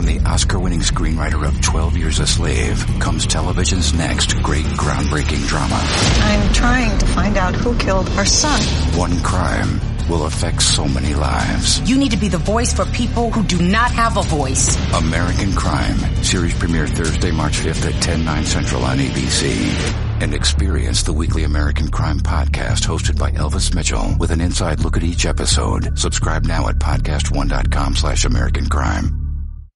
From the Oscar-winning screenwriter of 12 Years a Slave comes television's next great groundbreaking drama. I'm trying to find out who killed our son. One crime will affect so many lives. You need to be the voice for people who do not have a voice. American Crime. Series premiere Thursday, March 5th at 10, 9 central on ABC. And experience the weekly American Crime podcast hosted by Elvis Mitchell with an inside look at each episode. Subscribe now at podcastone.com slash American Crime.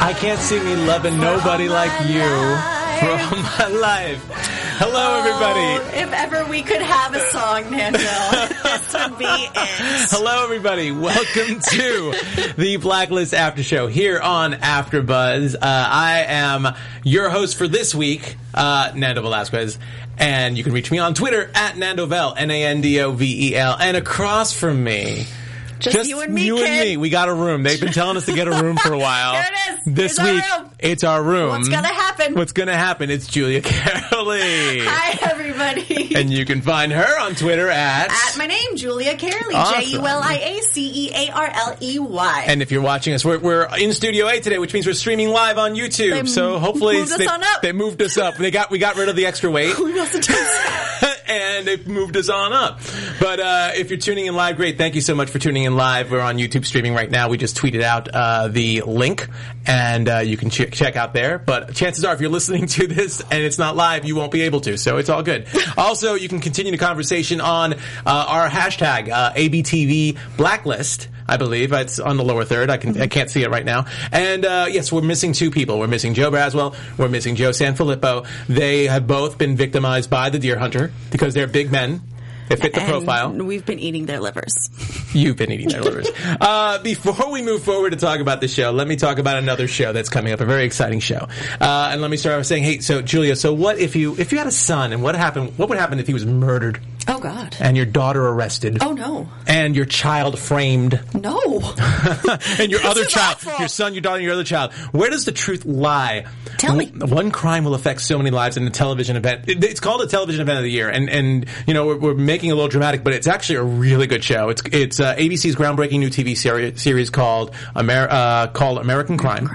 I can't see me loving nobody like you from my life. Hello, everybody. If ever we could have a song, Nando, this would be it. Hello, everybody. Welcome to the Blacklist After Show here on AfterBuzz. Uh, I am your host for this week, uh, Nando Velasquez. And you can reach me on Twitter at Nandovel, N-A-N-D-O-V-E-L. And across from me, Just, you and me, you kid. and me. We got a room. They've been telling us to get a room for a while. There it is. This Here's our week, room. it's our room. What's gonna happen? What's gonna happen? It's Julia Carolee. Hi, everybody. And you can find her on Twitter at. At my name, Julia Cearley, Awesome. J-U-L-I-A-C-E-A-R-L-E-Y. and if you're watching us, we're, we're in Studio A today, which means we're streaming live on YouTube. They so hopefully moved us they, they moved us up. They got we got rid of the extra weight. we must have done and they've moved us on up. But uh, if you're tuning in live, great. Thank you so much for tuning in live. We're on YouTube streaming right now. We just tweeted out uh, the link, and uh, you can ch- check out there. But chances are, if you're listening to this and it's not live, you won't be able to. So it's all good. also, you can continue the conversation on uh, our hashtag uh, ABTV Blacklist. I believe it's on the lower third. I can I can't see it right now. And uh, yes, we're missing two people. We're missing Joe Braswell. We're missing Joe Sanfilippo. They have both been victimized by the deer hunter because they're big men. They fit the And profile. We've been eating their livers. You've been eating their livers. uh, before we move forward to talk about the show, let me talk about another show that's coming up, a very exciting show. Uh, and let me start by saying, hey, so Julia, so what if you if you had a son, and what happened? What would happen if he was murdered Oh, God. And your daughter arrested? Oh, no. And your child framed, No. and your other child, awful. your son, your daughter, your other child. Where does the truth lie? Tell me. One crime will affect so many lives in a television event. It's called a television event of the year, and and you know we're, we're making it a little dramatic, but it's actually a really good show. It's it's uh, ABC's groundbreaking new TV series, series called Amer- uh, called American Crime,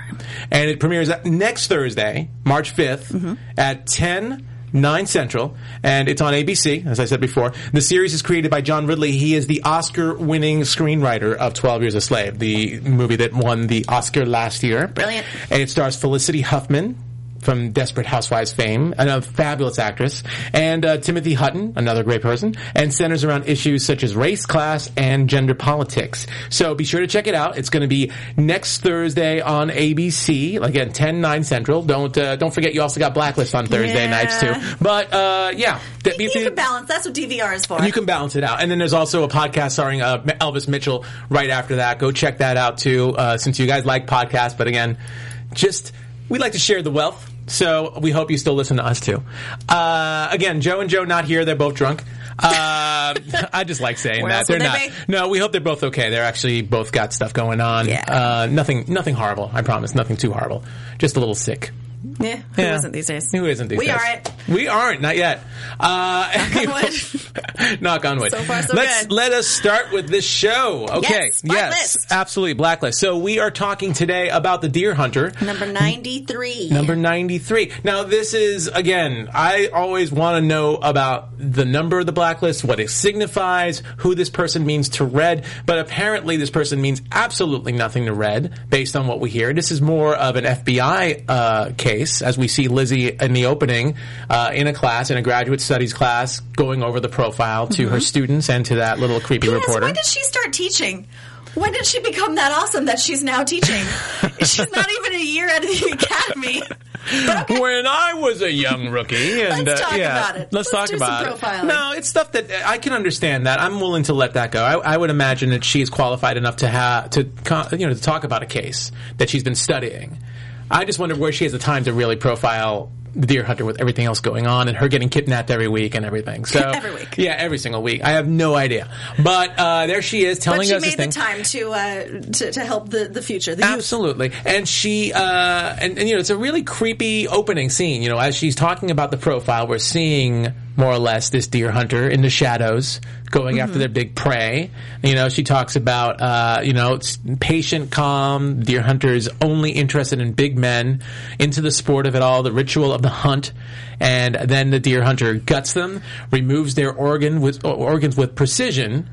and it premieres next Thursday, March 5th Mm-hmm. at ten. 9 Central, and it's on ABC, as I said before. The series is created by John Ridley. He is the Oscar winning screenwriter of 12 Years a Slave, the movie that won the Oscar last year. Brilliant. And it stars Felicity Huffman from Desperate Housewives fame, a fabulous actress, and uh, Timothy Hutton, another great person, and centers around issues such as race, class, and gender politics. So be sure to check it out. It's going to be next Thursday on ABC, again 10 9 Central. Don't uh, don't forget you also got Blacklist on Thursday Yeah. nights too. But uh, yeah, You can balance. That's what DVR is for. you can balance it out. And then there's also a podcast starring uh, Elvis Mitchell right after that. Go check that out too, uh, since you guys like podcasts. But again, just, we like to share the wealth. So we hope you still listen to us too. Uh, again, Joe and Joe not here. They're both drunk. Uh, I just like saying Where that. They're not. they? No, we hope they're both okay. They're actually both got stuff going on. Yeah. Uh, nothing, nothing horrible. I promise. Nothing too horrible. Just a little sick. Yeah. Who Yeah. isn't these days? Who isn't these We days? aren't. We aren't, not yet. Uh, on wood. knock on wood. So far, so Let's good. let us start with this show. Okay, Yes, Blacklist. absolutely, blacklist. So we are talking today about the Deer Hunter. Number 93. Number 93. Now, this is, again, I always want to know about the number of the blacklist, what it signifies, who this person means to Red, but apparently this person means absolutely nothing to Red, based on what we hear. This is more of an FBI uh, case, as we see Lizzie in the opening, uh, in a class, in a graduate studies class, going over the profile to her students and to that little creepy Yes, reporter. when did she start teaching? When did she become that awesome that she's now teaching? she's not even a year out of the academy. Okay. When I was a young rookie, and Let's uh, talk yeah, about it. Let's, Let's talk about it. No, it's stuff that I can understand. That I'm willing to let that go. I, I would imagine that she's qualified enough to have to you know to talk about a case that she's been studying. I just wonder where she has the time to really profile the deer hunter with everything else going on and her getting kidnapped every week and everything. So Every week. yeah, every single week. I have no idea, but uh, there she is telling But she us this made thing. the time to, uh, to to help the, the future, the youth. Absolutely. And she, uh, and, and, you know, it's a really creepy opening scene. You know, as she's talking about the profile, we're seeing more or less this deer hunter in the shadows going after their big prey. You know, she talks about, uh, you know, it's patient, calm, deer hunters only interested in big men, into the sport of it all, the ritual of the hunt. And then the deer hunter guts them, removes their organ with, organs with precision,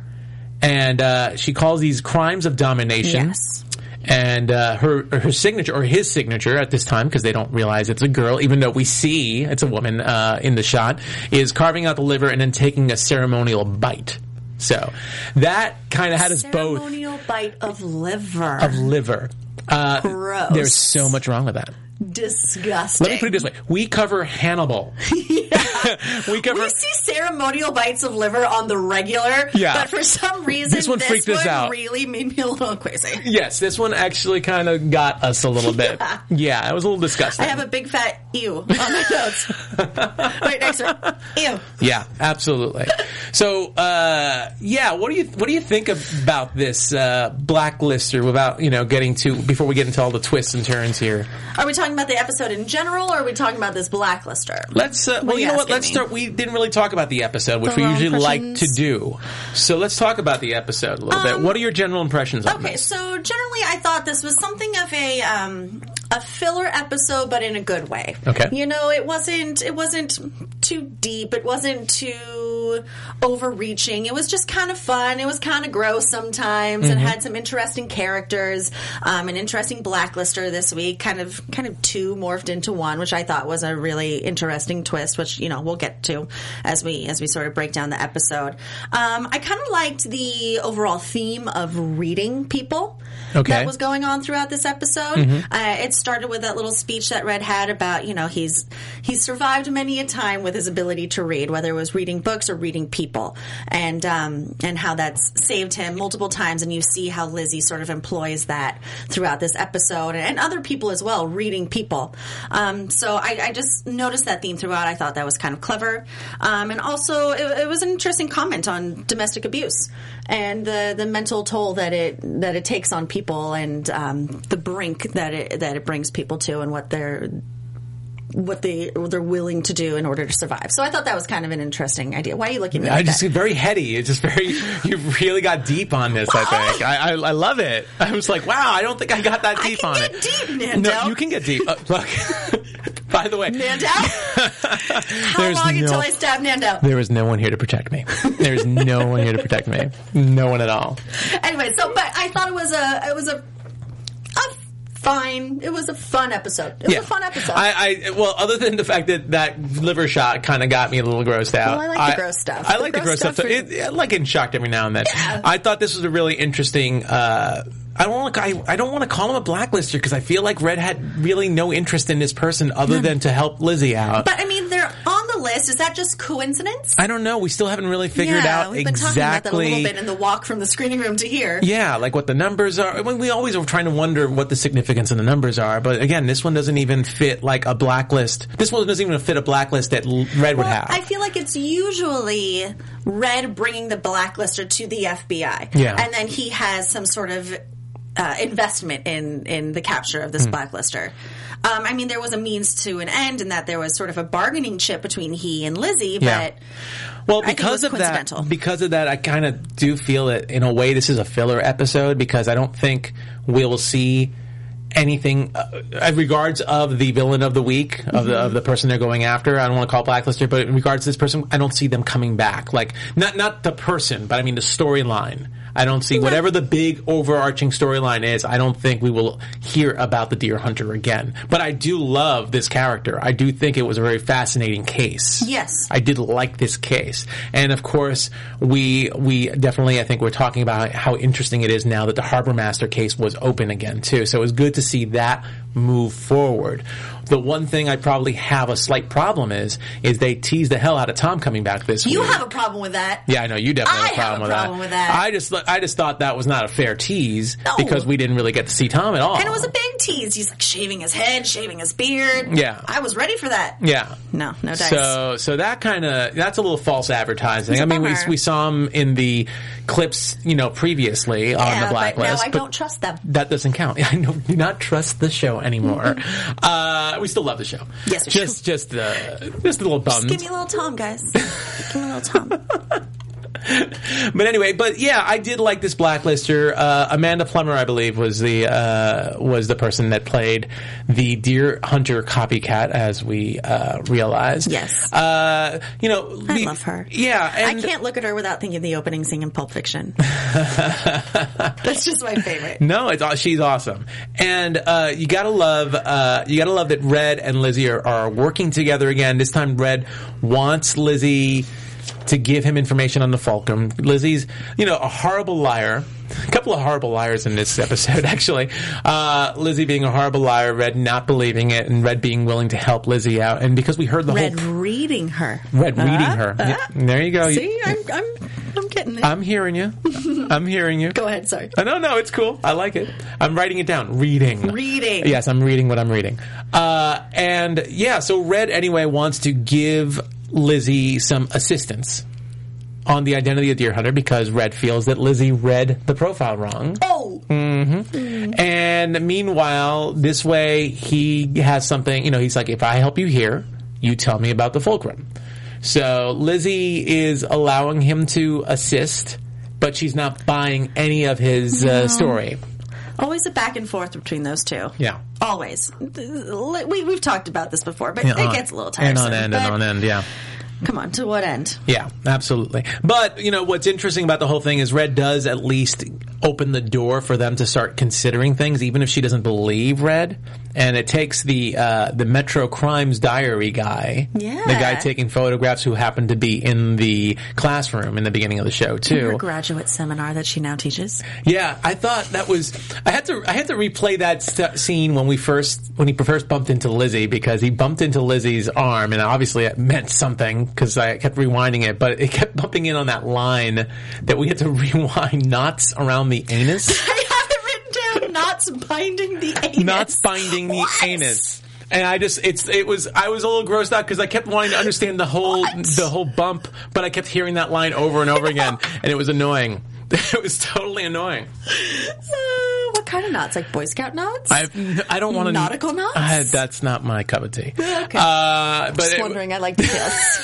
and uh, she calls these crimes of domination Yes. And uh, her her signature or his signature at this time because they don't realize it's a girl, even though we see it's a woman uh, in the shot, is carving out the liver and then taking a ceremonial bite. So that kind of had us both Ceremonial bite of liver. of liver. Uh, Gross. There's so much wrong with that. Disgusting. Let me put it this way: we cover Hannibal. we cover. We see ceremonial bites of liver on the regular, Yeah. but for some reason, This one freaked us out. really made me a little crazy. Yes, this one actually kind of got us a little bit. Yeah. Yeah, it was a little disgusting. I have a big fat ew on my notes. right next to it. Ew. Yeah, absolutely. So, uh, yeah, what do you what do you think about this uh, blacklister? Without you know getting to before we get into all the twists and turns here, Are we talking about the episode in general, or are we talking about this blacklister? let's. Uh, well, you you know what? Let's me? start. We didn't really talk about the episode, which The we usually like to do. So let's talk about the episode a little bit. What are your general impressions on Okay, this? so generally, I thought this was something of a um, a filler episode, but in a good way. Okay. you know, it wasn't it wasn't too deep. It wasn't too overreaching. It was just kind of fun. It was kind of gross sometimes, It had some interesting characters. Um, an interesting blacklister this week, kind of kind of two morphed into one, which I thought was a really interesting twist. Which you know we'll get to as we as we sort of break down the episode. Um, I kind of liked the overall theme of reading people Okay. that was going on throughout this episode. Uh, it started with that little speech that Red had about you know he's he's survived many a time with his ability to read, whether it was reading books or reading people, and um, and how that's saved him multiple times. And you see how Lizzie sort of employs that throughout this episode, and other people as well, reading people. Um, so I, I just noticed that theme throughout. I thought that was kind of clever, um, and also it, it was an interesting comment on domestic abuse and the the mental toll that it that it takes on people and um, the brink that it that it brings people to and what they're what they what they're willing to do in order to survive. So I thought that was kind of an interesting idea. Why are you looking at me I like just that? very heady. It's just very. You really got deep on this. I think. I, I, I love it. I was like, wow. I don't think I got that I deep can on get it. deep, Nando. No, you can get deep. Uh, look. By the way, Nando? How There's long no- until I stab Nando? There is no one here to protect me. There is no one here to protect me. No one at all. Anyway, so but I thought it was a it was a, a fine. It was a fun episode. It was a fun episode. I, I well, other than the fact that that liver shot kind of got me a little grossed out. Well, I like the gross stuff. I like the gross stuff. stuff It, I like getting shocked every now and then. Yeah. I thought this was a really interesting. Uh, I don't want to. I, I don't want to call him a blacklister because I feel like Red had really no interest in this person other than to help Lizzie out. but I mean, they're list. Is that just coincidence? I don't know. We still haven't really figured yeah, out we've been talking about that a little bit in the walk from the screening room to here. Yeah, like what the numbers are. I mean, we always are trying to wonder what the significance of the numbers are. But again, this one doesn't even fit like a blacklist. This one doesn't even fit a blacklist that Red would Well, have. I feel like it's usually Red bringing the blacklister to the FBI, Yeah. and then he has some sort of uh, investment in in the capture of this Hmm. blacklister. Um, I mean, there was a means to an end, and that there was sort of a bargaining chip between he and Lizzie, Yeah. but. well, because of that, because of that, I kind of do feel that in a way this is a filler episode because I don't think we'll see anything uh, in regards of the villain of the week of the of the person they're going after. I don't want to call blacklister, but in regards to this person, I don't see them coming back. Like not not the person, but I mean the storyline. I don't see whatever the big overarching storyline is. I don't think we will hear about the deer hunter again. But I do love this character. I do think it was a very fascinating case. Yes. I did like this case, and of course, we we definitely I think we're talking about how interesting it is now that the Harbor Master case was open again too. So it was good to see that move forward. The one thing I probably have a slight problem is is they tease the hell out of Tom coming back this You week. You have a problem with that. Yeah, I know you definitely I have a problem, have a with, problem that. with that. I just I just thought that was not a fair tease No. because we didn't really get to see Tom at all. And it was a big tease. He's like shaving his head, shaving his beard. Yeah. I was ready for that. yeah. No, no dice. So, so that kind of that's a little false advertising. I mean, we, we saw him in the clips, you know, previously on yeah, the but now blacklist. I don't trust them. that doesn't count. I know, do not trust the show anymore. uh, we still love the show. Yes, we just just uh, just a little bummed. Give me a little Tom, guys. Give me a little Tom. But anyway, but yeah, I did like this blacklister. Uh, Amanda Plummer, I believe, was the uh, was the person that played the deer hunter copycat, as we uh, realized. Yes. Uh, you know, I the- love her. Yeah, and I can't look at her without thinking of the opening scene in Pulp Fiction. That's just my favorite. No, it's she's awesome, and uh, you gotta love uh, you gotta love that Red and Lizzie are, are working together again. This time, Red wants Lizzie to give him information on the Fulcrum. Lizzie's, you know, a horrible liar. A couple of horrible liars in this episode, actually. Uh, Lizzie being a horrible liar, Red not believing it, and Red being willing to help Lizzie out. And because we heard the Red whole reading her. Red reading Uh, her, uh. Yeah, there you go. See, I'm, I'm, I'm getting it. I'm hearing you. I'm hearing you. Go ahead, sorry. Uh, No, no, it's cool. I like it. I'm writing it down. Reading. Reading. Yes, I'm reading what I'm reading. Uh, and yeah, so Red anyway wants to give Lizzie some assistance on the identity of Deer Hunter because Red feels that Lizzie read the profile wrong. Oh, And meanwhile, this way he has something, you know, he's like, if I help you here, you tell me about the fulcrum. So Lizzie is allowing him to assist, but she's not buying any of his uh, story. Always a back and forth between those two. Yeah. Always. We, we've talked about this before, but Yeah, it on- gets a little And tiresome. on end and on end, yeah. Come on, to what end? Yeah, absolutely. But, you know, what's interesting about the whole thing is Red does at least open the door for them to start considering things, even if she doesn't believe Red. And it takes the, uh, the Metro Crimes Diary guy, Yeah. the guy taking photographs who happened to be in the classroom in the beginning of the show, Her too. graduate seminar that she now teaches. Yeah, I thought that was. I had to. I had to replay that st- scene when we first when he first bumped into Lizzie because he bumped into Lizzie's arm, and obviously it meant something because I kept rewinding it, but it kept bumping in on that line that we had to rewind knots around the anus, I have it written down. Knots binding the anus. knots binding the What? anus. And I just, it's, it was, I was a little grossed out because I kept wanting to understand the whole, What? the whole bump, but I kept hearing that line over and over again, and it was annoying. It was totally annoying. Kind of knots? Like Boy Scout knots? I I don't want to Nautical knots? I, that's not my cup of tea. Okay. Uh, but Just it- wondering. I like details.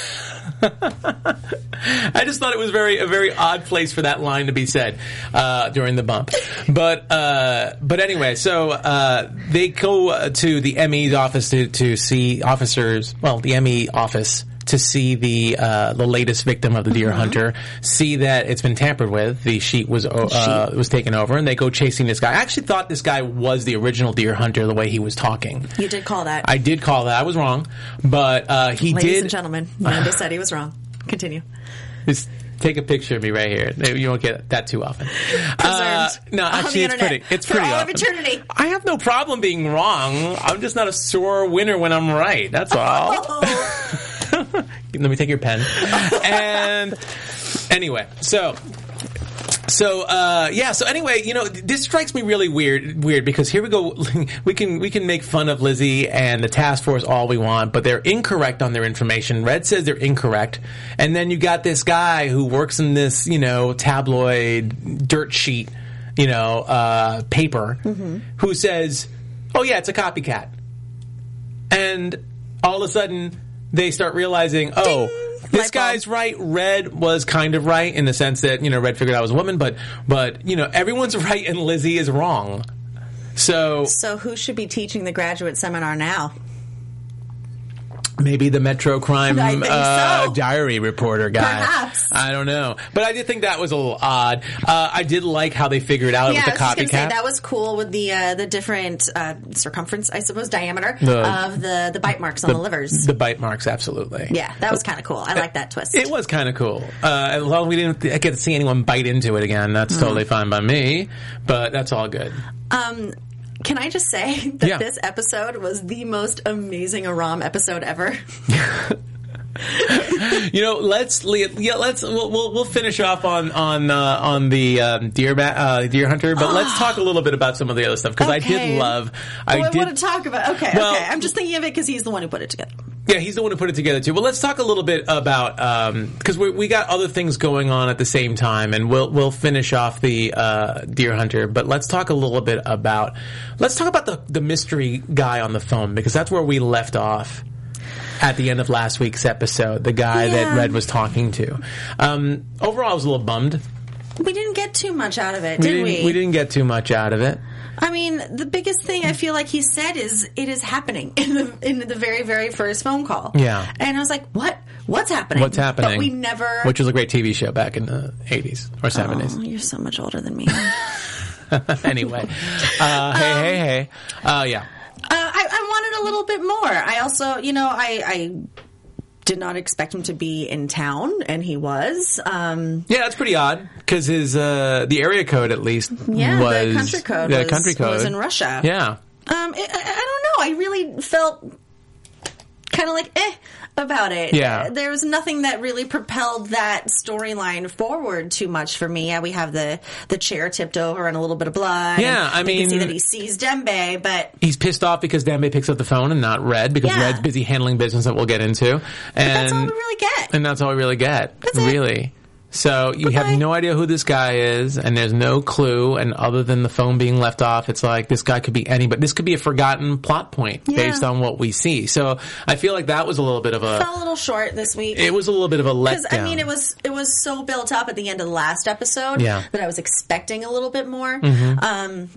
I just thought it was very a very odd place for that line to be said uh, during the bump. But uh, but anyway, so uh, they go to the ME's office to to see officers. Well, the ME office. To see the uh, the latest victim of the deer Mm-hmm. hunter, see that it's been tampered with. The sheet was uh, was taken over, and they go chasing this guy. I actually thought this guy was the original deer hunter, the way he was talking. you did call that. I did call that. I was wrong, but uh, he Ladies did. and gentlemen, Amanda said he was wrong. Continue. Just take a picture of me right here. You won't get that too often. Uh, no, actually, it's pretty. It's pretty all of eternity. I have no problem being wrong. I'm just not a sore winner when I'm right. That's all. Oh, Let me take your pen. and anyway, so so uh, yeah. So anyway, you know, this strikes me really weird. Weird because here we go. We can we can make fun of Lizzie and the task force all we want, but they're incorrect on their information. Red says they're incorrect, and then you got this guy who works in this you know tabloid dirt sheet you know uh, paper who says, "Oh yeah, it's a copycat," and all of a sudden they start realizing, oh. This Light bulb. guy's right. Red was kind of right in the sense that you know Red figured out I was a woman, but but you know everyone's right and Lizzie is wrong. So so who should be teaching the graduate seminar now? Maybe the Metro Crime uh, so. diary reporter guy. Perhaps. I don't know, but I did think that was a little odd. Uh, I did like how they figured out Yeah, it I was was the gonna say copycat. that was cool with the uh, the different uh, circumference, I suppose, diameter The- of the the bite marks on the, livers. the bite marks, absolutely. yeah, that was kind of cool. I like that twist. It was kind of cool. Uh, as long as we didn't get to see anyone bite into it again, that's totally fine by me. But that's all good. Um, can I just say that Yeah. this episode was the most amazing Aram episode ever? You know, let's yeah, let's we'll, we'll, we'll finish off on on uh, on the um, deer ba- uh, deer hunter, but let's talk a little bit about some of the other stuff because I did love. I, I did. want to talk about. Okay, Well- okay. I'm just thinking of it because he's the one who put it together. Yeah, he's the one who put it together too. Well, let's talk a little bit about because we we got other things going on at the same time, and we'll we'll finish off the uh, deer hunter. But let's talk a little bit about let's talk about the the mystery guy on the phone because that's where we left off at the end of last week's episode. The guy that Red was talking to. Um, overall, I was a little bummed. We didn't get too much out of it, We did we? we didn't get too much out of it. I mean, the biggest thing I feel like he said is it is happening in the in the very very first phone call. Yeah. and I was like, what? What's happening? What's happening? But we never. Which was a great TV show back in the eighties or seventies. Oh, you're so much older than me. anyway, uh, hey, hey, hey. Uh, yeah. Uh, I, I wanted a little bit more. I also, you know, I, I did not expect him to be in town, and he was. Um, Yeah, that's pretty odd because his uh, the area code at least yeah, was the country code. the was, country code was in Russia. Yeah, Um, I, I I don't know. I really felt kind of like eh about it. Yeah. there was nothing that really propelled that storyline forward too much for me. Yeah, we have the the chair tipped over and a little bit of blood. Yeah, I we can see that he sees Dembe, but he's pissed off because Dembe picks up the phone and not Red because Yeah. Red's busy handling business that we'll get into, and that's all we really get. and that's all we really get, That's it. So you have no idea who this guy is, and there's no clue. And other than the phone being left off, it's like this guy could be anybody. This could be a forgotten plot point Yeah. based on what we see. So I feel like that was a little bit of a. Fell a little short this week. It was a little bit of a Because letdown. I mean, it was it was so built up at the end of the last episode Yeah. Mm-hmm. that I was expecting a little bit more. Um,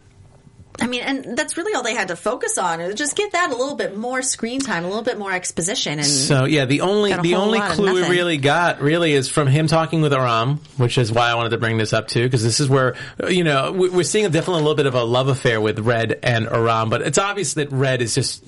I mean, and that's really all they had to focus on. Is just get that a little bit more screen time, a little bit more exposition, and So yeah, the only the only clue we really got really is from him talking with Aram, which is why I wanted to bring this up too, because this is where you know we- we're seeing definitely a little bit of a love affair with Red and Aram, but it's obvious that Red is just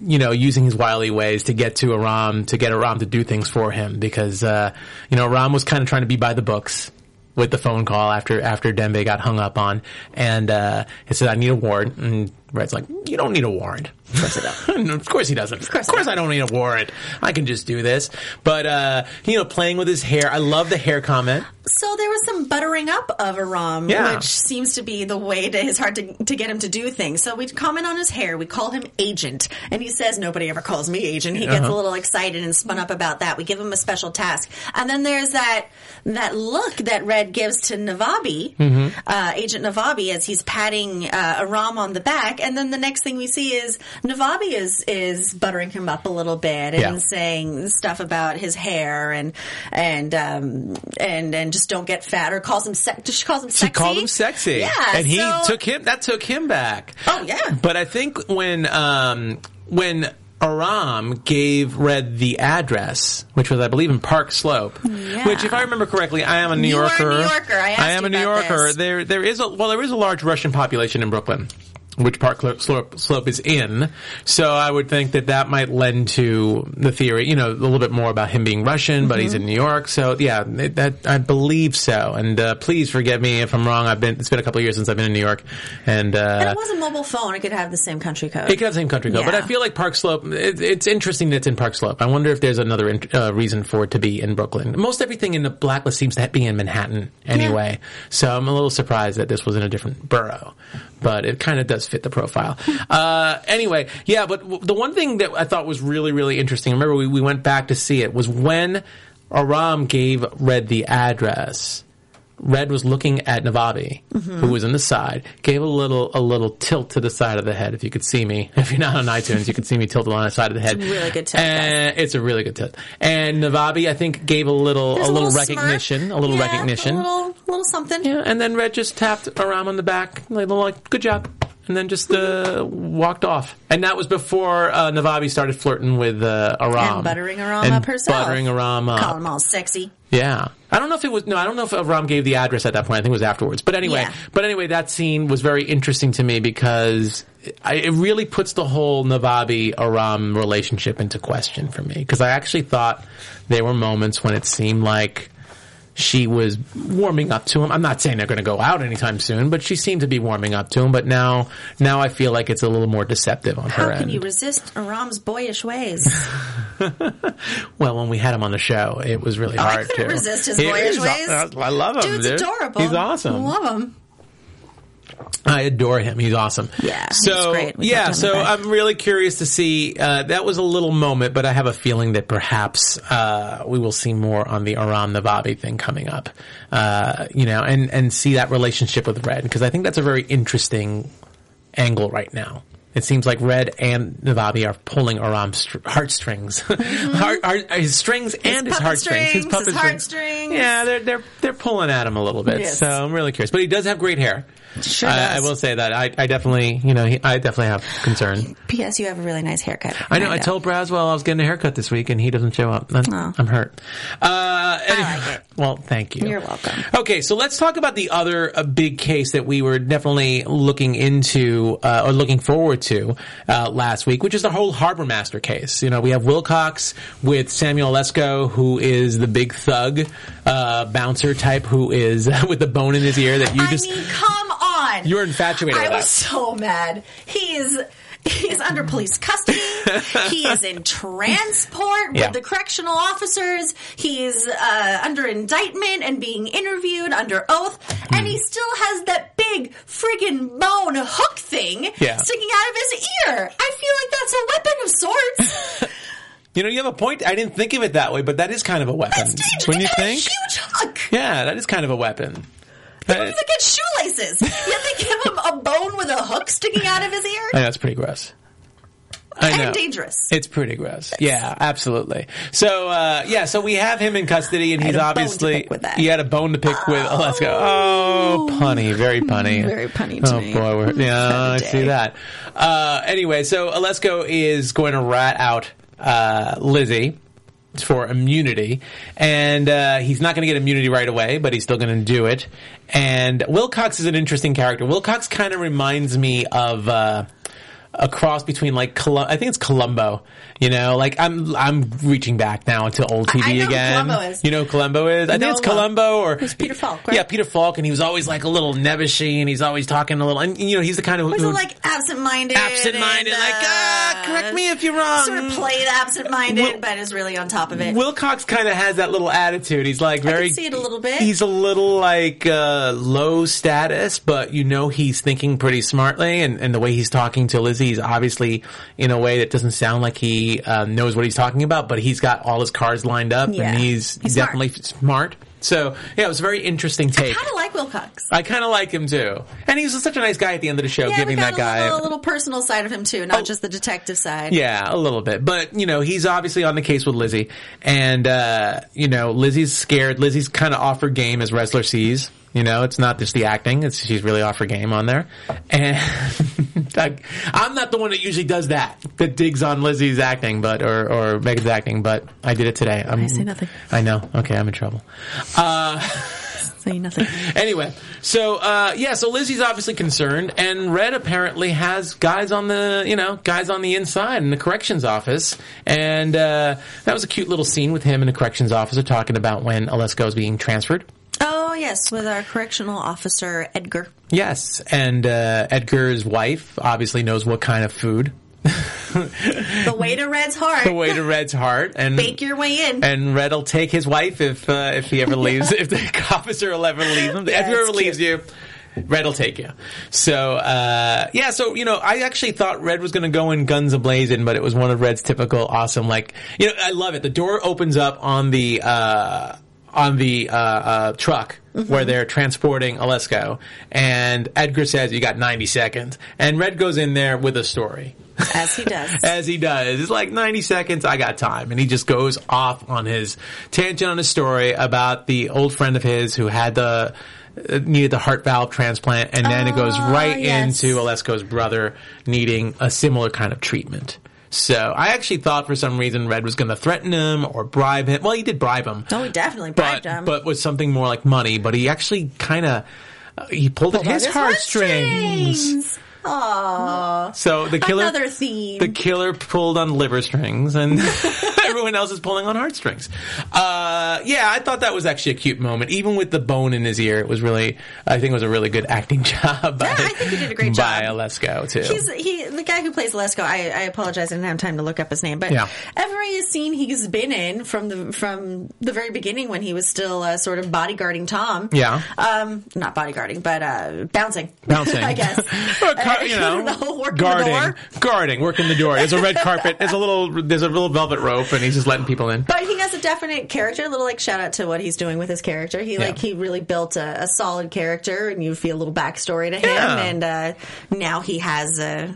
you know using his wily ways to get to Aram to get Aram to do things for him because uh, you know Aram was kind of trying to be by the books. With the phone call after after Dembe got hung up on, and uh, he said, "I need a warrant." And Red's like, "You don't need a warrant." Of course, I don't. of course he doesn't. Of course of course. I don't need a warrant. I can just do this. But uh, you know, playing with his hair. I love the hair comment. So there was some buttering up of Aram, Yeah. which seems to be the way to his heart to, to get him to do things. So we comment on his hair. We call him Agent, and he says nobody ever calls me Agent. He gets Uh-huh. a little excited and spun up about that. We give him a special task, and then there's that that look that Red gives to Navabi, Mm-hmm. uh, Agent Navabi, as he's patting uh, Aram on the back, and then the next thing we see is Navabi is is buttering him up a little bit and Yeah. saying stuff about his hair and and um, and and just don't get fat or calls him she calls him She sexy. called him sexy. Yeah, and he so- took him. That took him back. Oh yeah. But I think when um, when Aram gave Red the address, which was I believe in Park Slope, which if I remember correctly, I am a New You are a Yorker. New Yorker. I asked am a New Yorker. this. There there is a well there is a large Russian population in Brooklyn. Which Park Slope, Slope is in, so I would think that that might lend to the theory, you know, a little bit more about him being Russian, but he's Mm-hmm. in New York, so yeah, that I believe so. And uh, please forgive me if I'm wrong. I've been it's been a couple of years since I've been in New York, and uh, And it was a mobile phone. It could have the same country code. it could have the same country code, but I feel like Park Slope. It, it's interesting that it's in Park Slope. I wonder if there's another in, uh, reason for it to be in Brooklyn. Most everything in the blacklist seems to be in Manhattan anyway, so I'm a little surprised that this was in a different borough. But it kind of does fit the profile. uh, anyway, yeah. But w- the one thing that I thought was really, really interesting. Remember, we, we went back to see it was when Aram gave Red the address. Red was looking at Navabi, Mm-hmm. who was in the side, gave a little a little tilt to the side of the head. If you could see me, if you're not on iTunes, you can see me tilted on the side of the head. It's a really good tilt, And it's a really good tilt. And Navabi, I think, gave a little There's a little, smirk. recognition, a little Yeah, recognition. a little, little something. Yeah, and then Red just tapped Aram on the back, like, like good job. And then just uh, walked off. And that was before uh, Navabi started flirting with uh, Aram And buttering Aram And up herself. Buttering Aram up. Call him all sexy. Yeah. I don't know if it was no, I don't know if Ram gave the address at that point. I think it was afterwards. But anyway, Yeah. but anyway, that scene was very interesting to me because I, it really puts the whole Navabi Aram relationship into question for me because I actually thought there were moments when it seemed like she was warming up to him. I'm not saying they're going to go out anytime soon, but she seemed to be warming up to him. But now, now I feel like it's a little more deceptive on How her end. How can you resist Aram's boyish ways? well, when we had him on the show, it was really Oh, hard couldn't to resist his boyish is- ways. I love him. Dude's dude. adorable. He's awesome. Love him. I adore him. He's awesome. Yeah, So yeah, so. I'm really curious to see. Uh, that was a little moment, but I have a feeling that perhaps uh, we will see more on the Aram Navabi thing coming up. Uh, you know, and and see that relationship with Red because I think that's a very interesting angle right now. It seems like Red and Navabi are pulling Aram's str- heartstrings, heart, heart, his strings and his heartstrings, strings, his puppet heartstrings. Yeah, they're they're they're pulling at him a little bit. Yes. So I'm really curious, but he does have great hair. Sure I. I will say that I, I definitely, you know, he, I definitely have concern. P.S. You have a really nice haircut. I know. I told Braswell I was getting a haircut this week, and he doesn't show up. I'm, Oh. I'm hurt. Uh, anyway- like it. Well, thank you. You're welcome. Okay, so let's talk about the other uh, big case that we were definitely looking into uh, or looking forward to uh, last week, which is the whole Harbor Master case. You know, we have Wilcox with Samuel Lesko, who is the big thug uh, bouncer type, who is with the bone in his ear that you I just mean, come on. You're infatuated I with was that. so mad. He is. He is under police custody. he is in transport with Yeah. the correctional officers. He's uh, under indictment and being interviewed under oath. And Hmm. he still has that big friggin' bone hook thing Yeah. sticking out of his ear. I feel like that's a weapon of sorts. You know, you have a point. I didn't think of it that way, but that is kind of a weapon. That's dangerous. When you think, huge hook. yeah, that is kind of a weapon. He Uh, don't even get shoelaces. Yet they give him a bone with a hook sticking out of his ear. I know it's pretty gross. I know. And dangerous. It's pretty gross. Yeah, absolutely. So, uh, yeah, so we have him in custody, and he's had a bone to obviously he had a bone to pick with. Oh, go. Oh, punny, very punny, Very punny oh me. boy, we're, yeah, I see that. Uh, anyway, so Alesko is going to rat out uh, Lizzie for immunity, and uh, he's not going to get immunity right away, but he's still going to do it. And Wilcox is an interesting character. Wilcox kind of reminds me of. Uh, a cross between like Colum- I think it's Columbo. You know, like I'm I'm reaching back now into old TV I know who again. Columbo is. You know who Columbo is? I think it's uh, Columbo or it's Peter Falk, right? Yeah, Peter Falk, and he was always like a little nebbishy, and he's always talking a little. And you know, he's the kind of He's who, like absent-minded. absent-minded, and, like ah, uh, correct me if you're wrong. Sort of played absent-minded, Wil- but is really on top of it. Wilcox kind of has that little attitude. He's like very. see it a little bit. He's a little like uh, low status, but you know he's thinking pretty smartly, and, and the way he's talking to Lizzie, he's obviously in a way that doesn't sound like he uh, knows what he's talking about, but he's got all his cards lined up, Yeah. and he's, He's definitely smart. So yeah, it was a very interesting take. I kind of like Wilcox. I kind of like him too, and he was such a nice guy at the end of the show, Yeah, giving that guy a little, a little personal side of him too, not just the detective side. yeah, a little bit. But, you know, he's obviously on the case with Lizzie. And, uh, you know, Lizzie's scared. Lizzie's kind of off her game as Ressler sees. You know, it's not just the acting. It's, she's really off her game on there. And I'm not the one that usually does that, that digs on Lizzie's acting, but, or, or Megan's acting, but I did it today. I'm, I say nothing. I know. Okay, I'm in trouble. Uh, Say nothing. anyway, so uh, yeah, so Lizzie's obviously concerned, and Red apparently has guys on the you know guys on the inside in the corrections office, and uh, that was a cute little scene with him and the corrections officer talking about when Alesko is being transferred. Oh yes, with our correctional officer Edgar. Yes, and uh, Edgar's wife obviously knows what kind of food. The way to Red's heart. The way to Red's heart, and Bake your way in. and Red will take his wife if uh, if he ever leaves. if the officer will ever leave him, if he ever cute. leaves you, Red will take you. So uh, yeah, so you know, I actually thought Red was going to go in guns ablazing, but it was one of Red's typical awesome. Like you know, I love it. The door opens up on the. Uh, on the uh, uh, truck Mm-hmm. where they're transporting Alesko, and Edgar says, "You got 90 seconds," and Red goes in there with a story as he does. as he does. It's like 90 seconds, I got time. And he just goes off on his tangent on his story about the old friend of his who had the uh, needed the heart valve transplant, and then it goes right Oh, yes. into Alesco's brother needing a similar kind of treatment. So I actually thought for some reason Red was going to threaten him or bribe him. Well, he did bribe him. Oh, he definitely but bribed him. but with something more like money. But he actually kind of uh, he pulled at his, His heartstrings. Aww. So the killer, Another theme. the killer pulled on liver strings, and everyone else is pulling on heartstrings. Uh, yeah, I thought that was actually a cute moment, even with the bone in his ear. It was really, I think, it was a really good acting job. By, Yeah, I think he did a great by job. Too. He's he the guy who plays Lesko. I, I apologize, I didn't have time to look up his name. But Yeah. every scene he's been in from the from the very beginning when he was still uh, sort of bodyguarding Tom. Yeah. um, not bodyguarding, but uh, bouncing, Bouncing, I guess. Car- you know, know, guarding, the door. guarding, working the door. There's a red carpet. There's a little, there's a little velvet rope, and he's just letting people in. But he has a definite character. A little like shout out to what he's doing with his character. He like he really built a, a solid character, and you feel a little backstory to him. Yeah. And uh, now he has a,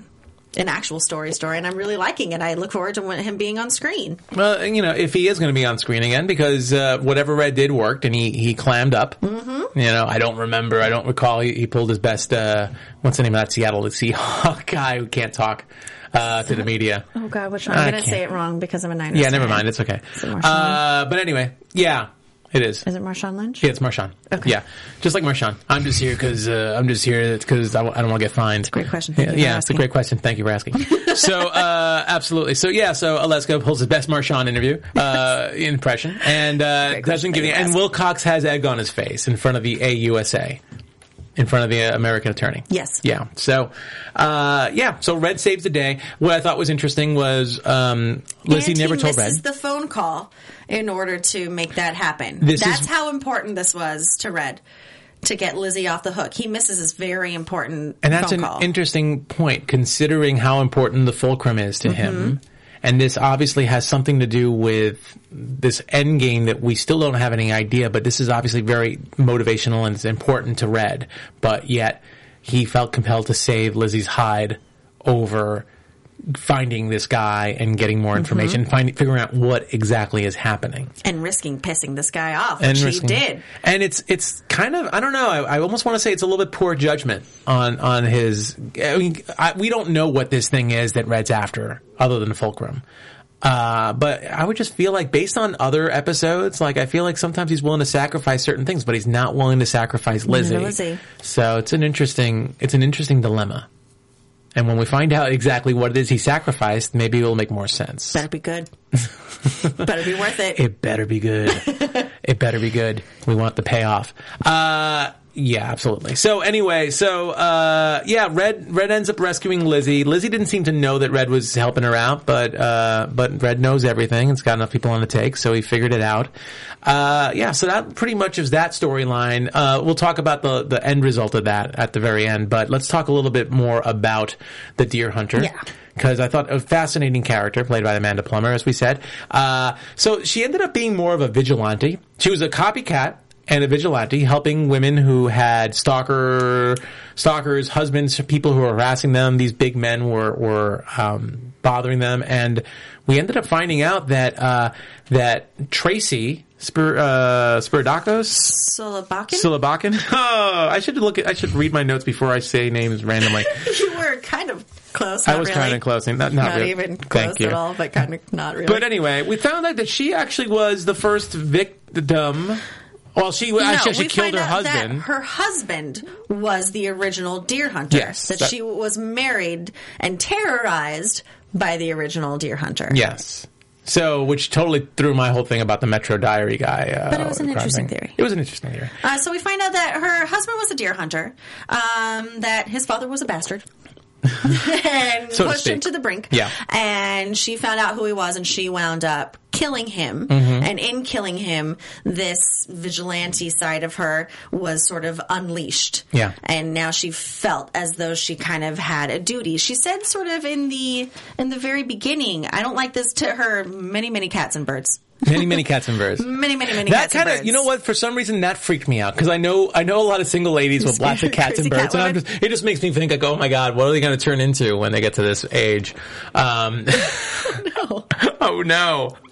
an actual story story, and I'm really liking it. I look forward to him being on screen. Well, you know, if he is going to be on screen again, because uh, whatever Red did worked, and he he clammed up. Mm-hmm. You know, I don't remember, I don't recall. He, he pulled his best. Uh, what's the name of that Seattle Seahawk guy who can't talk uh, to the media? Oh God, which I I'm going to say it wrong because I'm a Niners. Yeah, never mind. It's okay. It Uh, but anyway, yeah, it is. Is it Marshawn Lynch? Yeah, it's Marshawn. Okay. Yeah, just like Marshawn. I'm just here because uh, I'm just here because I, w- I don't want to get fined. great question. Thank yeah, yeah it's a great question. Thank you for asking. so, uh, absolutely. So, yeah. So, Aleska pulls his best Marshawn interview uh, impression and uh, doesn't give you. And Wilcox has egg on his face in front of the AUSA. In front of the American attorney. Yes. Yeah. So, uh, yeah. So Red saves the day. What I thought was interesting was um, Lizzie and never told Red. the phone call in order to make that happen. This is- That's how important this was to Red to get Lizzie off the hook. He misses this very important And that's an call. interesting point, considering how important the fulcrum is to him. And this obviously has something to do with this end game that we still don't have any idea, but this is obviously very motivational and it's important to Red. But yet, he felt compelled to save Lizzie's hide over finding this guy and getting more Mm-hmm. information, finding, figuring out what exactly is happening and risking pissing this guy off, and which he risking- did. And it's it's kind of I don't know. I, I almost want to say it's a little bit poor judgment on on his. I mean, I, we don't know what this thing is that Red's after, other than Fulcrum. Uh, but I would just feel like based on other episodes, like I feel like sometimes he's willing to sacrifice certain things, but he's not willing to sacrifice Lizzie. Lizzie. So it's an interesting it's an interesting dilemma. And when we find out exactly what it is he sacrificed, maybe it will make more sense. Better be good. Better be worth it. It better be good. it better be good. We want the payoff. Uh, yeah, absolutely. So anyway, so uh, yeah, Red Red ends up rescuing Lizzie. Lizzie didn't seem to know that Red was helping her out, but uh, but Red knows everything. It's got enough people on the take, so he figured it out. Uh, yeah, so that pretty much is that storyline. Uh, we'll talk about the the end result of that at the very end, but let's talk a little bit more about the Deer Hunter Yeah. because I thought a fascinating character played by Amanda Plummer, as we said. Uh, so she ended up being more of a vigilante. She was a copycat and a vigilante, helping women who had stalker, stalkers, husbands, people who were harassing them. These big men were were um, bothering them, and we ended up finding out that uh, that Tracy Spir, uh, Spiridakos. Solobakin? Silabakin. Oh, I should look at. I should read my notes before I say names randomly. you were kind of close. I was really. kind of close. Not, not, Not really. even close at all, but kind of not really. But anyway, we found out that she actually was the first victim. Well, she No, actually she we killed find her out that husband. her husband was the original deer hunter. Yes, that, that- she was married and terrorized by the original deer hunter. yes. So, which totally threw my whole thing about the Metro Diary guy. Uh, But it was an interesting thing. theory. It was an interesting theory. Uh, so we find out that her husband was a deer hunter, um, that his father was a bastard. And So to pushed him to the brink. Yeah. And she found out who he was and she wound up killing him. Mm-hmm. And in killing him, this vigilante side of her was sort of unleashed. Yeah. And now she felt as though she kind of had a duty. She said sort of in the in the very beginning, I don't like this to her many, many cats and birds. Many, many cats and birds. Many, many, many That cats kind of, you know what? For some reason, that freaked me out because I know, I know a lot of single ladies with lots of cats and Crazy cat birds, and I'm women. just, it just makes me think like, oh my god, what are they going to turn into when they get to this age? Um, No. oh no.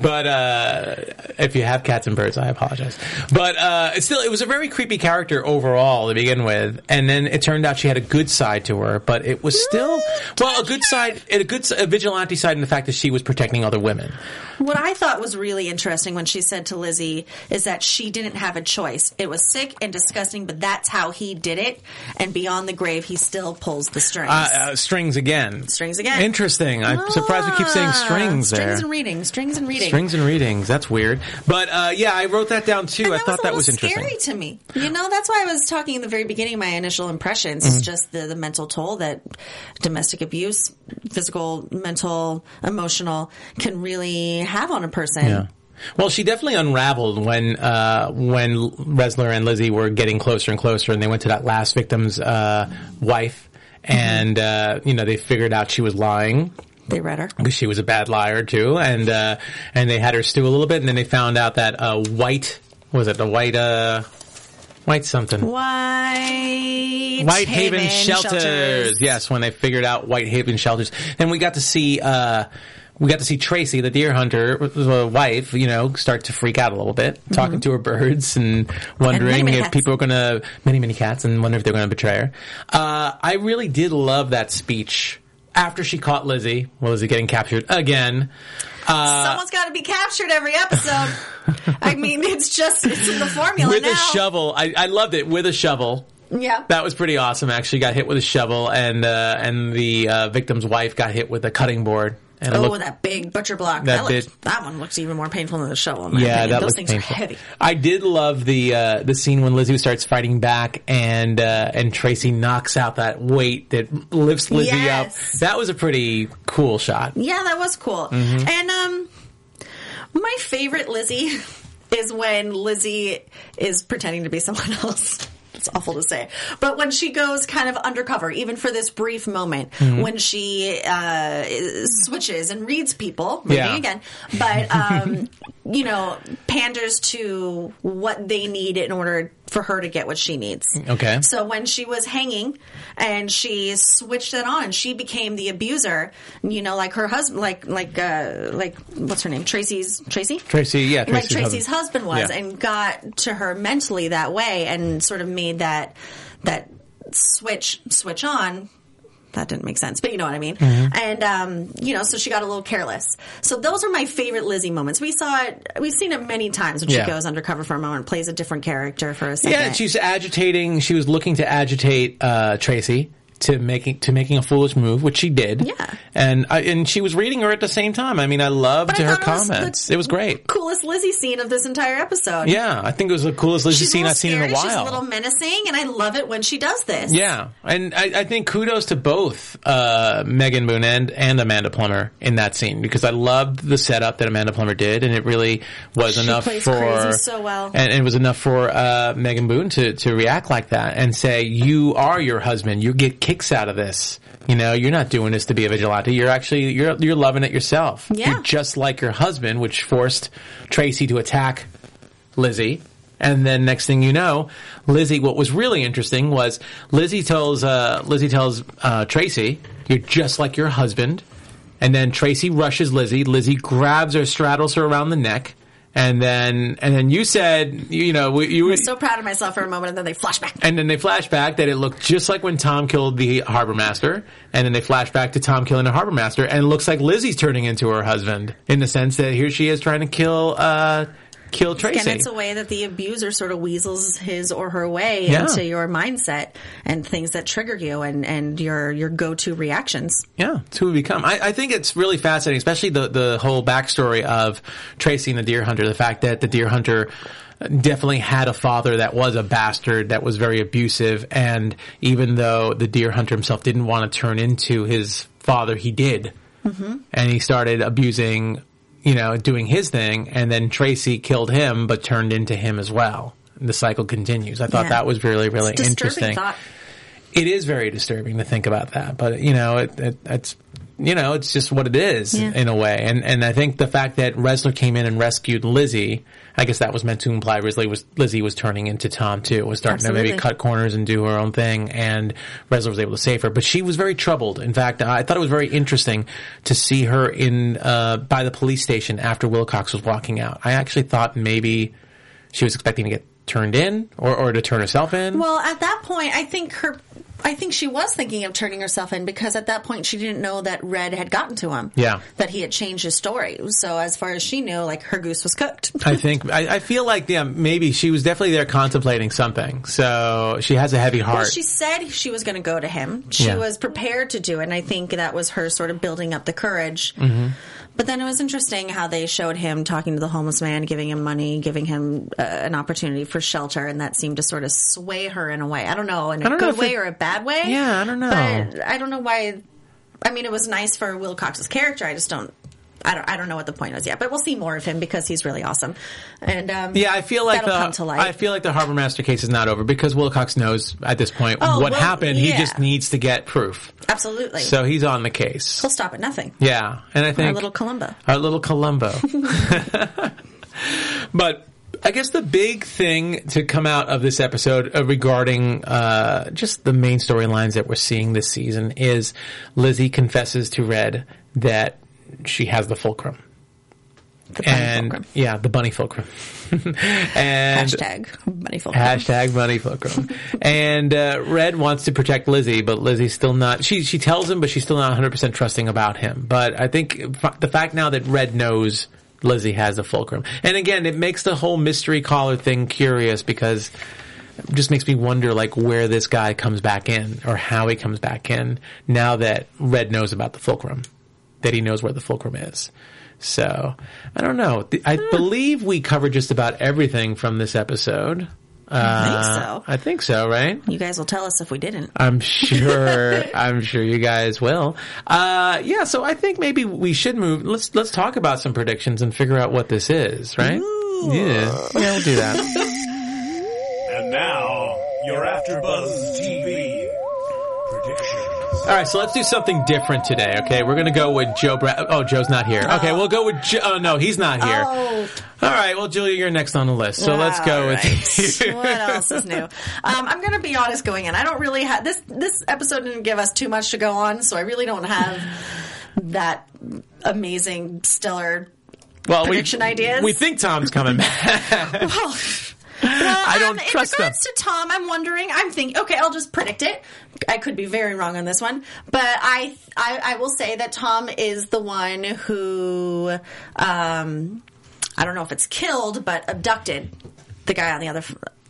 but uh, if you have cats and birds, I apologize. But uh, still, it was a very creepy character overall to begin with, and then it turned out she had a good side to her, but it was still well a good side, a good a vigilante side in the fact that she was protecting other women. What I thought was really interesting when she said to Lizzie is that she didn't have a choice. It was sick and disgusting, but that's how he did it. And beyond the grave, he still pulls the strings. Uh, uh, strings again. Strings again. Interesting. I'm surprised we keep saying Ah, strings there. Strings and readings. Strings and reading. Strings and readings. That's weird. But uh, yeah, I wrote that down too. And I thought was that was interesting. Scary to me. You know, that's why I was talking in the very beginning. My initial impressions Mm-hmm. is just the, the mental toll that domestic abuse, physical, mental, emotional, can really have on a person. Yeah. Well, she definitely unraveled when uh, when Ressler and Lizzie were getting closer and closer, and they went to that last victim's uh, wife, and uh, you know they figured out she was lying They read her. because she was a bad liar too, and uh, and they had her stew a little bit, and then they found out that uh, white was it the white uh, white something. White, White Haven, shelters. Yes, when they figured out White Haven shelters, then we got to see uh, we got to see Tracy, the deer hunter, the wife, you know, start to freak out a little bit, talking to her birds and wondering Mm-hmm. many if cats. people are going to many many cats and wonder if they're going to betray her. Uh, I really did love that speech after she caught Lizzie. Well, Lizzie getting captured again. Someone's got to be captured every episode. I mean, it's just it's in the formula With now. a shovel, I, I loved it. With a shovel, Yeah. That was pretty awesome. Actually, got hit with a shovel, and uh, and the uh, victim's wife got hit with a cutting board. And Oh, looked- that big butcher block. That That, looked, bit- that one looks even more painful than the shovel. Yeah, that Those things painful. are heavy. I did love the uh, the scene when Lizzie starts fighting back, and uh, and Tracy knocks out that weight that lifts Lizzie Yes. up. That was a pretty cool shot. Yeah, that was cool. Mm-hmm. And um, my favorite Lizzie is when Lizzie is pretending to be someone else. It's awful to say, but when she goes kind of undercover, even for this brief moment, Mm-hmm. when she uh, switches and reads people, reading Yeah. again, but um, you know, panders to what they need in order for her to get what she needs. Okay. So when she was hanging and she switched it on, she became the abuser. You know, like her husband, like like uh, like what's her name? Tracy's Tracy. Tracy, yeah, like Tracy's Tracy's husband. husband, was, Yeah. and got to her mentally that way, and sort of made that that switch switch on. That didn't make sense, but you know what I mean. Mm-hmm. And um, you know, so she got a little careless. So those are my favorite Lizzie moments. We saw it. We've seen it many times when Yeah. she goes undercover for a moment, plays a different character for a second. Yeah, she's agitating. She was looking to agitate uh, Tracy to making to making a foolish move, which she did. Yeah. and I, and she was reading her at the same time. I mean, I loved I her thought it was comments. It was great. coolest Lizzie scene of this entire episode. Yeah, I think it was the coolest Lizzie She's scene I've seen in a while. She's a little menacing, and I love it when she does this. Yeah, and I, I think kudos to both uh, Megan Boone and, and Amanda Plummer in that scene because I loved the setup that Amanda Plummer did, and it really was She enough for so well. and it was enough for uh, Megan Boone to to react like that and say, "You are your husband. You get kicks out of this. You know, you're not doing this to be a vigilante. You're actually you're you're loving it yourself. Yeah. You're just like your husband, which forced Tracy to attack Lizzie." And then next thing you know, Lizzie. What was really interesting was Lizzie tells uh, Lizzie tells uh, Tracy, "You're just like your husband." And then Tracy rushes Lizzie. Lizzie grabs her, straddles her around the neck, and then and then you said, you know, we- you I'm so proud of myself for a moment, and then they flash back. and then they flash back that it looked just like when Tom killed the harbor master, and then they flash back to Tom killing the harbor master, and it looks like Lizzie's turning into her husband in the sense that here she is trying to kill uh kill Tracy. And it's a way that the abuser sort of weasels his or her way Yeah. into your mindset and things that trigger you and, and your your go to reactions. Yeah, it's who we become. I, I think it's really fascinating, especially the the whole backstory of Tracy and the deer hunter. The fact that the deer hunter definitely had a father that was a bastard, that was very abusive, and even though the deer hunter himself didn't want to turn into his father, he did, mm-hmm. and he started abusing, you know, doing his thing, and then Tracy killed him, but turned into him as well. The cycle continues. I thought Yeah. that was really, really interesting thought. it is very disturbing to think about that, but you know, it, it, it's you know, it's just what it is Yeah. in a way. And and I think the fact that Ressler came in and rescued Lizzie, I guess that was meant to imply Lizzie was Lizzie was turning into Tom too, was starting to maybe cut corners and do her own thing, and Ressler was able to save her. But she was very troubled. In fact, I thought it was very interesting to see her in uh, by the police station after Wilcox was walking out. I actually thought maybe she was expecting to get turned in or, or to turn herself in. Well, at that point, I think her. I think she was thinking of turning herself in because at that point she didn't know that Red had gotten to him. Yeah. That he had changed his story. So as far as she knew, like her goose was cooked. I think I, I feel like yeah maybe she was definitely there contemplating something. So she has a heavy heart. Well, she said she was going to go to him. She Yeah. was prepared to do it, and I think that was her sort of building up the courage. Mm-hmm. But then it was interesting how they showed him talking to the homeless man, giving him money, giving him uh, an opportunity for shelter, and that seemed to sort of sway her in a way. I don't know, in a good way it- or a bad way. Yeah, I don't know. But I don't know why. I mean, it was nice for Wilcox's character. I just don't. I don't, I don't know what the point was yet, but we'll see more of him because he's really awesome. And um, yeah, I feel like the come to light. I feel like the Harbor Master case is not over because Wilcox knows at this point Oh, what well, happened. He just needs to get proof. Absolutely, So he's on the case. he'll stop at nothing. Yeah, and I think Our little Columbo. Our little Columbo. but I guess the big thing to come out of this episode uh, regarding uh, just the main storylines that we're seeing this season is Lizzie confesses to Red that she has the fulcrum. The and fulcrum. yeah, the bunny fulcrum. and Hashtag bunny fulcrum. Hashtag money fulcrum. and uh, Red wants to protect Lizzie, but Lizzie's still not. She she tells him, but she's still not 100 percent trusting about him. But I think f- the fact now that Red knows Lizzie has the fulcrum, and again, it makes the whole mystery caller thing curious because it just makes me wonder like where this guy comes back in or how he comes back in now that Red knows about the fulcrum, that he knows where the fulcrum is. So I don't know. The- I believe we covered just about everything from this episode. I think Uh, so. I think so, right? You guys will tell us if we didn't. I'm sure. I'm sure you guys will. Uh, yeah. So I think maybe we should move. Let's let's talk about some predictions and figure out what this is, right? Yeah. Yeah, we'll do that. And now, your AfterBuzz TV predictions. All right. So let's do something different today. Okay. We're gonna go with Joe. Bra- oh, Joe's not here. Okay. We'll go with. Jo- oh no, he's not here. Oh, All right. Well, Julia, you're next on the list. So let's go all with. right. what else is new? Um, I'm going to be honest going in. I don't really have this. This episode didn't give us too much to go on, so I really don't have that amazing, stellar. well, we, prediction ideas? We think Tom's coming back. I don't um, trust in them. to Tom, I'm wondering. I'm thinking. Okay, I'll just predict it. I could be very wrong on this one, but I I, I will say that Tom is the one who um, I don't know if it's killed, but abducted the guy on the other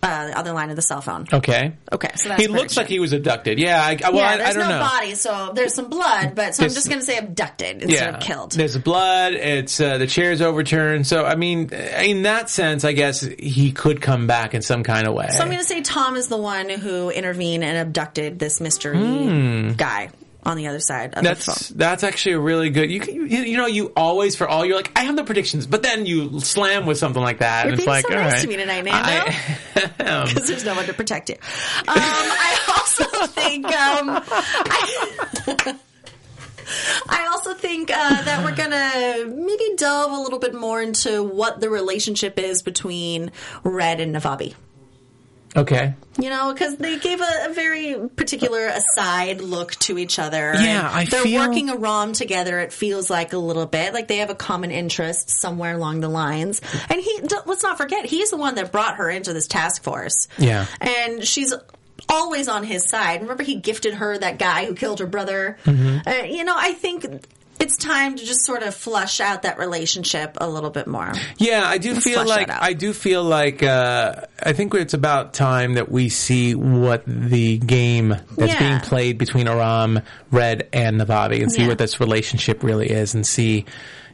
uh, the other line of the cell phone. Okay. Okay, so that's He looks prediction. like he was abducted. Yeah. I, well, yeah, I, there's I no know. body, so there's some blood, but so I'm just going to say abducted instead of killed. There's blood. It's uh, the chair's overturned. So I mean, in that sense, I guess he could come back in some kind of way. So I'm going to say Tom is the one who intervened and abducted this mystery guy on the other side of the that's phone. that's actually a really good. You can, you, you know you always for all you're like I have the predictions, but then you slam with something like that, You're and it's like so all nice right. to me tonight, Nando. Because there's no one to protect you. Um, I also think. Um, I, I also think uh, that we're gonna maybe delve a little bit more into what the relationship is between Red and Navabi. Okay. You know, because they gave a, a very particular aside look to each other. Yeah, I they're feel- working Aram together. It feels like a little bit like they have a common interest somewhere along the lines. And he, let's not forget, he's the one that brought her into this task force. Yeah. and she's always on his side. Remember, he gifted her that guy who killed her brother. Mm-hmm. Uh, you know, I think. It's time to just sort of flush out that relationship a little bit more. Yeah, I do feel like. I do feel like uh, I think it's about time that we see what the game that's Yeah. being played between Aram, Red, and Navabi, and see Yeah. what this relationship really is, and see,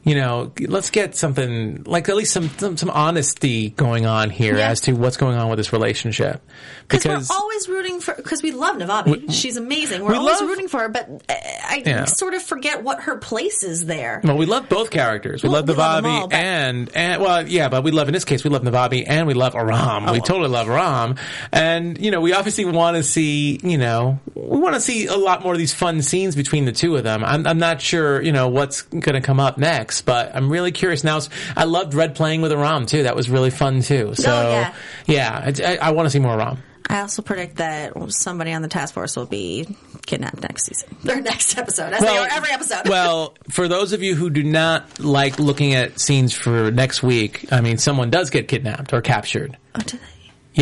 you know, let's get something like at least some some, some honesty going on here Yeah. as to what's going on with this relationship. Because we're always rooting for, because we love Navabi. She's amazing. We're we always love- rooting for her, but uh, I Yeah. sort of forget what her place is there. Well, we love both characters. We Well, love we love Navabi all, and and well, yeah, but we love in this case we love Navabi and we love Aram. Oh. We totally love Aram, and you know we obviously want to see you know we want to see a lot more of these fun scenes between the two of them. I'm I'm not sure you know what's going to come up next, but I'm really curious now. I loved Red playing with Aram too. That was really fun too. Oh, so Oh, yeah. yeah, I, I, I want to see more Aram. I also predict that somebody on the task force will be kidnapped next season or next episode, as they are every episode. well, for those of you who do not like looking at scenes for next week, I mean, someone does get kidnapped or captured. Oh, do they?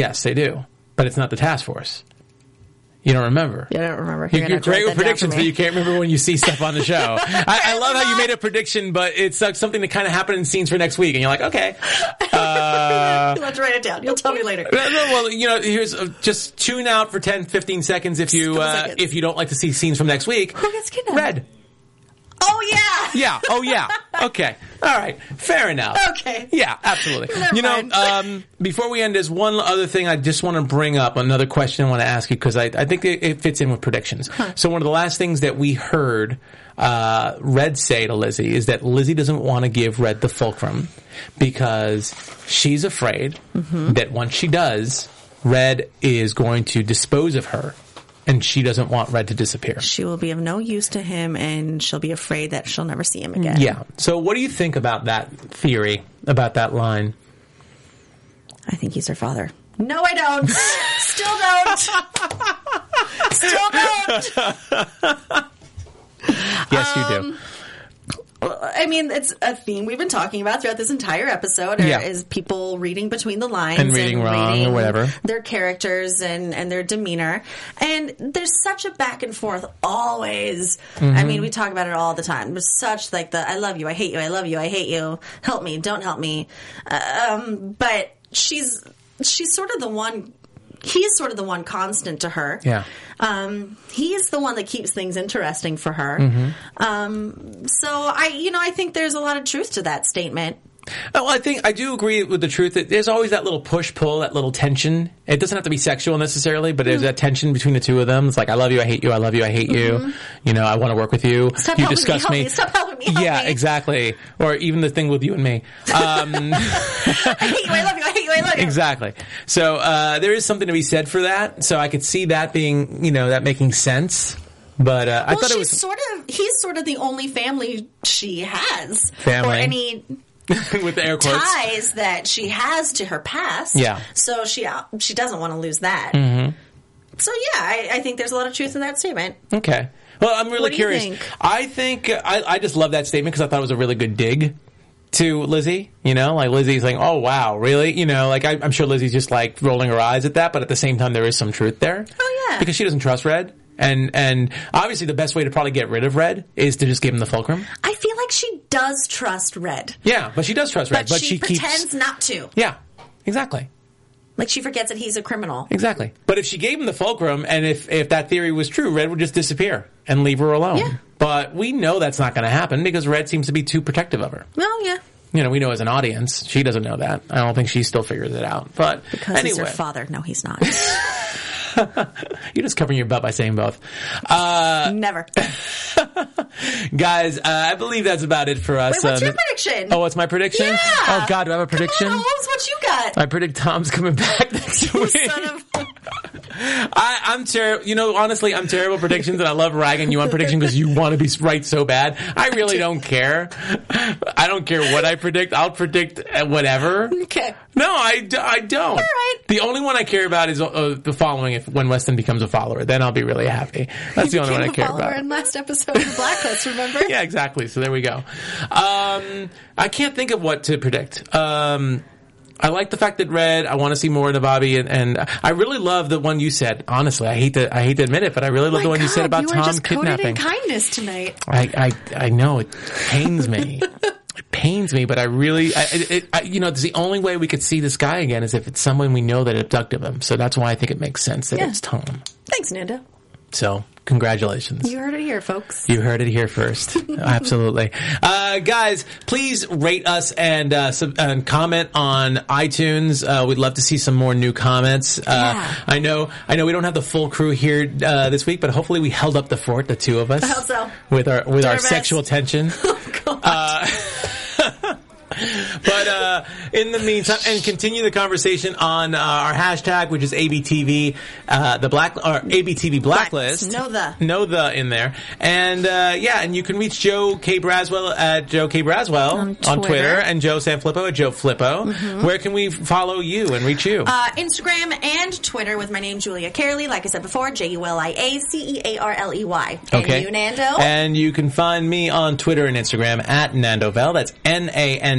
Yes, they do, but it's not the task force. You don't remember. Yeah, I don't remember. You're, you're great with predictions, but you can't remember when you see stuff on the show. I, I love how you made a prediction, but it's like something that kind of happened in scenes for next week, and you're like, okay. Uh, to write it down. You'll tell me later. well, you know, here's uh, just tune out for 10, 15 seconds if you uh, seconds. if you don't like to see scenes from next week. Who gets kidnapped? Red. Oh yeah. Yeah. Oh, yeah. Okay. All right. Fair enough. Okay. Yeah, absolutely. Never you know, um, before we end, there's one other thing I just want to bring up. Another question I want to ask you because I, I think it, it fits in with predictions. So one of the last things that we heard uh, Red say to Lizzie is that Lizzie doesn't want to give Red the fulcrum because she's afraid Mm-hmm. that once she does, Red is going to dispose of her, and she doesn't want Red to disappear. She will be of no use to him, and she'll be afraid that she'll never see him again. Yeah. So what do you think about that theory, about that line? I think he's her father. No, I don't. Still don't. Still don't. Yes, you Um, do. I mean, it's a theme we've been talking about throughout this entire episode. Yeah. Is people reading between the lines And reading wrong or whatever. their characters and and their demeanor. And there's such a back and forth always. Mm-hmm. I mean, we talk about it all the time. There's such like the I love you, I hate you, I love you, I hate you. Help me, don't help me. Um, but she's she's sort of the one. He's sort of the one constant to her. Yeah. Um, he's the one that keeps things interesting for her. Mm-hmm. Um, so I, you know, I think there's a lot of truth to that statement. Oh, I think I do agree with the truth that there's always that little push pull, that little tension. It doesn't have to be sexual necessarily, but Mm-hmm. there's that tension between the two of them. It's like I love you, I hate you, I love you, I hate you. You know, I want to work with you. Mm-hmm. Stop you helping me, disgust me, stop helping me, help yeah, me. exactly. Or even the thing with you and me. Um, I hate you, I love you, I hate you, I love you. exactly. So uh, there is something to be said for that. So I could see that being, you know, that making sense. But uh, I thought she's it was sort of, he's sort of the only family she has. Family. Or any with the air quotes. ties that she has to her past. Yeah. So she, uh, she doesn't want to lose that. Mm-hmm. So yeah, I, I think there's a lot of truth in that statement. Okay. Well, I'm really What do you curious. think? I think I, I just love that statement because I thought it was a really good dig to Lizzie. You know, like Lizzie's like, "Oh wow, really?" You know, like I, I'm sure Lizzie's just like rolling her eyes at that, but at the same time, there is some truth there. Oh, yeah. because she doesn't trust Red, and and obviously the best way to probably get rid of Red is to just give him the fulcrum. I feel like she does trust Red, Yeah, but she does trust Red, but, but, she, pretends keeps. not to. Yeah, exactly. Like she forgets that he's a criminal. Exactly. But if she gave him the fulcrum, and if, if that theory was true, Red would just disappear and leave her alone. Yeah. But we know that's not going to happen because Red seems to be too protective of her. Well, yeah. You know, we know as an audience, she doesn't know that. I don't think she still figures it out. But Because he's her father. No, he's not. you're just covering your butt by saying both. Uh, Never. guys, uh, I believe that's about it for us. Wait, what's Uh, your prediction? Oh, what's my prediction? Yeah. Oh God, do I have a prediction? Come on, Holmes, what you got? I predict Tom's coming back next week. I, I'm terrible. You know, honestly, I'm terrible predictions, and I love ragging you on prediction because you want to be right so bad. I really don't care. I don't care what I predict. I'll predict uh, whatever. Okay. No, I, I don't. right. The only one I care about is uh, the following. If when Weston becomes a follower, then I'll be really happy. That's the only one I care about. in last episode of Blacklist, remember? yeah, exactly. So there we go. Um, I can't think of what to predict. Um, I like the fact that Red. I want to see more of Bobby, and, and I really love the one you said. Honestly, I hate to I hate to admit it, but I really love the one you said about you Tom just kidnapping. in kindness tonight. I, I I know it pains me. it pains me, but I really, I, it, I, you know, it's the only way we could see this guy again is if it's someone we know that abducted him. So that's why I think it makes sense that Yeah. it's Tom. Thanks, Nando. So congratulations. You heard it here, folks. You heard it here first. Absolutely. Uh, guys, please rate us and, uh, sub- and comment on iTunes. Uh, we'd love to see some more new comments. Uh, Yeah. I know, I know we don't have the full crew here, uh, this week, but hopefully we held up the fort, the two of us. I hope so. With our, with our sexual tension. Uh, but uh, in the meantime, and continue the conversation on uh, our hashtag, which is ABTV, uh, the black or ABTV blacklist. Know the. know the in there, and uh, yeah, and you can reach Joe K Braswell at Joe K Braswell On on Twitter. Twitter, and Joe Sanfilippo at Joe Flippo. Where can we follow you and reach you? Uh, Instagram and Twitter with my name, Julia Cearley. Like I said before, J U L I A C E A R L E Y. Okay. And you, Nando? And you can find me on Twitter and Instagram at Nandovel. That's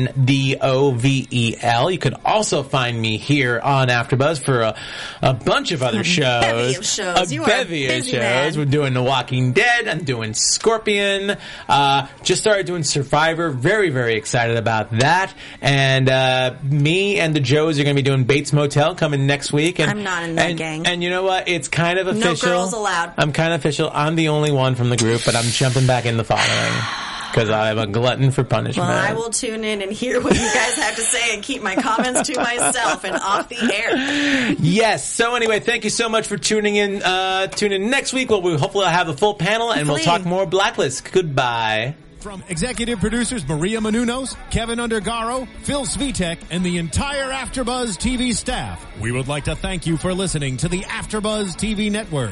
N-A-N-D-O-V-E-L. E You can also find me here on AfterBuzz for a, a bunch of other shows. bevy of shows. A You bevy of shows. man. We're doing The Walking Dead. I'm doing Scorpion. Uh, just started doing Survivor. Very, very excited about that. And uh, me and the Joes are going to be doing Bates Motel coming next week. And, I'm not in that and, gang. And you know what? It's kind of official. No girls allowed. I'm kind of official. I'm the only one from the group, but I'm jumping back in the following because I'm a glutton for punishment. well, I will tune in and hear what you guys have to say and keep my comments to myself and off the air. Yes. So anyway, thank you so much for tuning in. Uh, tune in next week. Well, we hopefully have a full panel and we'll talk more Blacklist. Goodbye. From executive producers Maria Menounos, Kevin Undergaro, Phil Svitek, and the entire AfterBuzz TV staff, we would like to thank you for listening to the AfterBuzz TV network.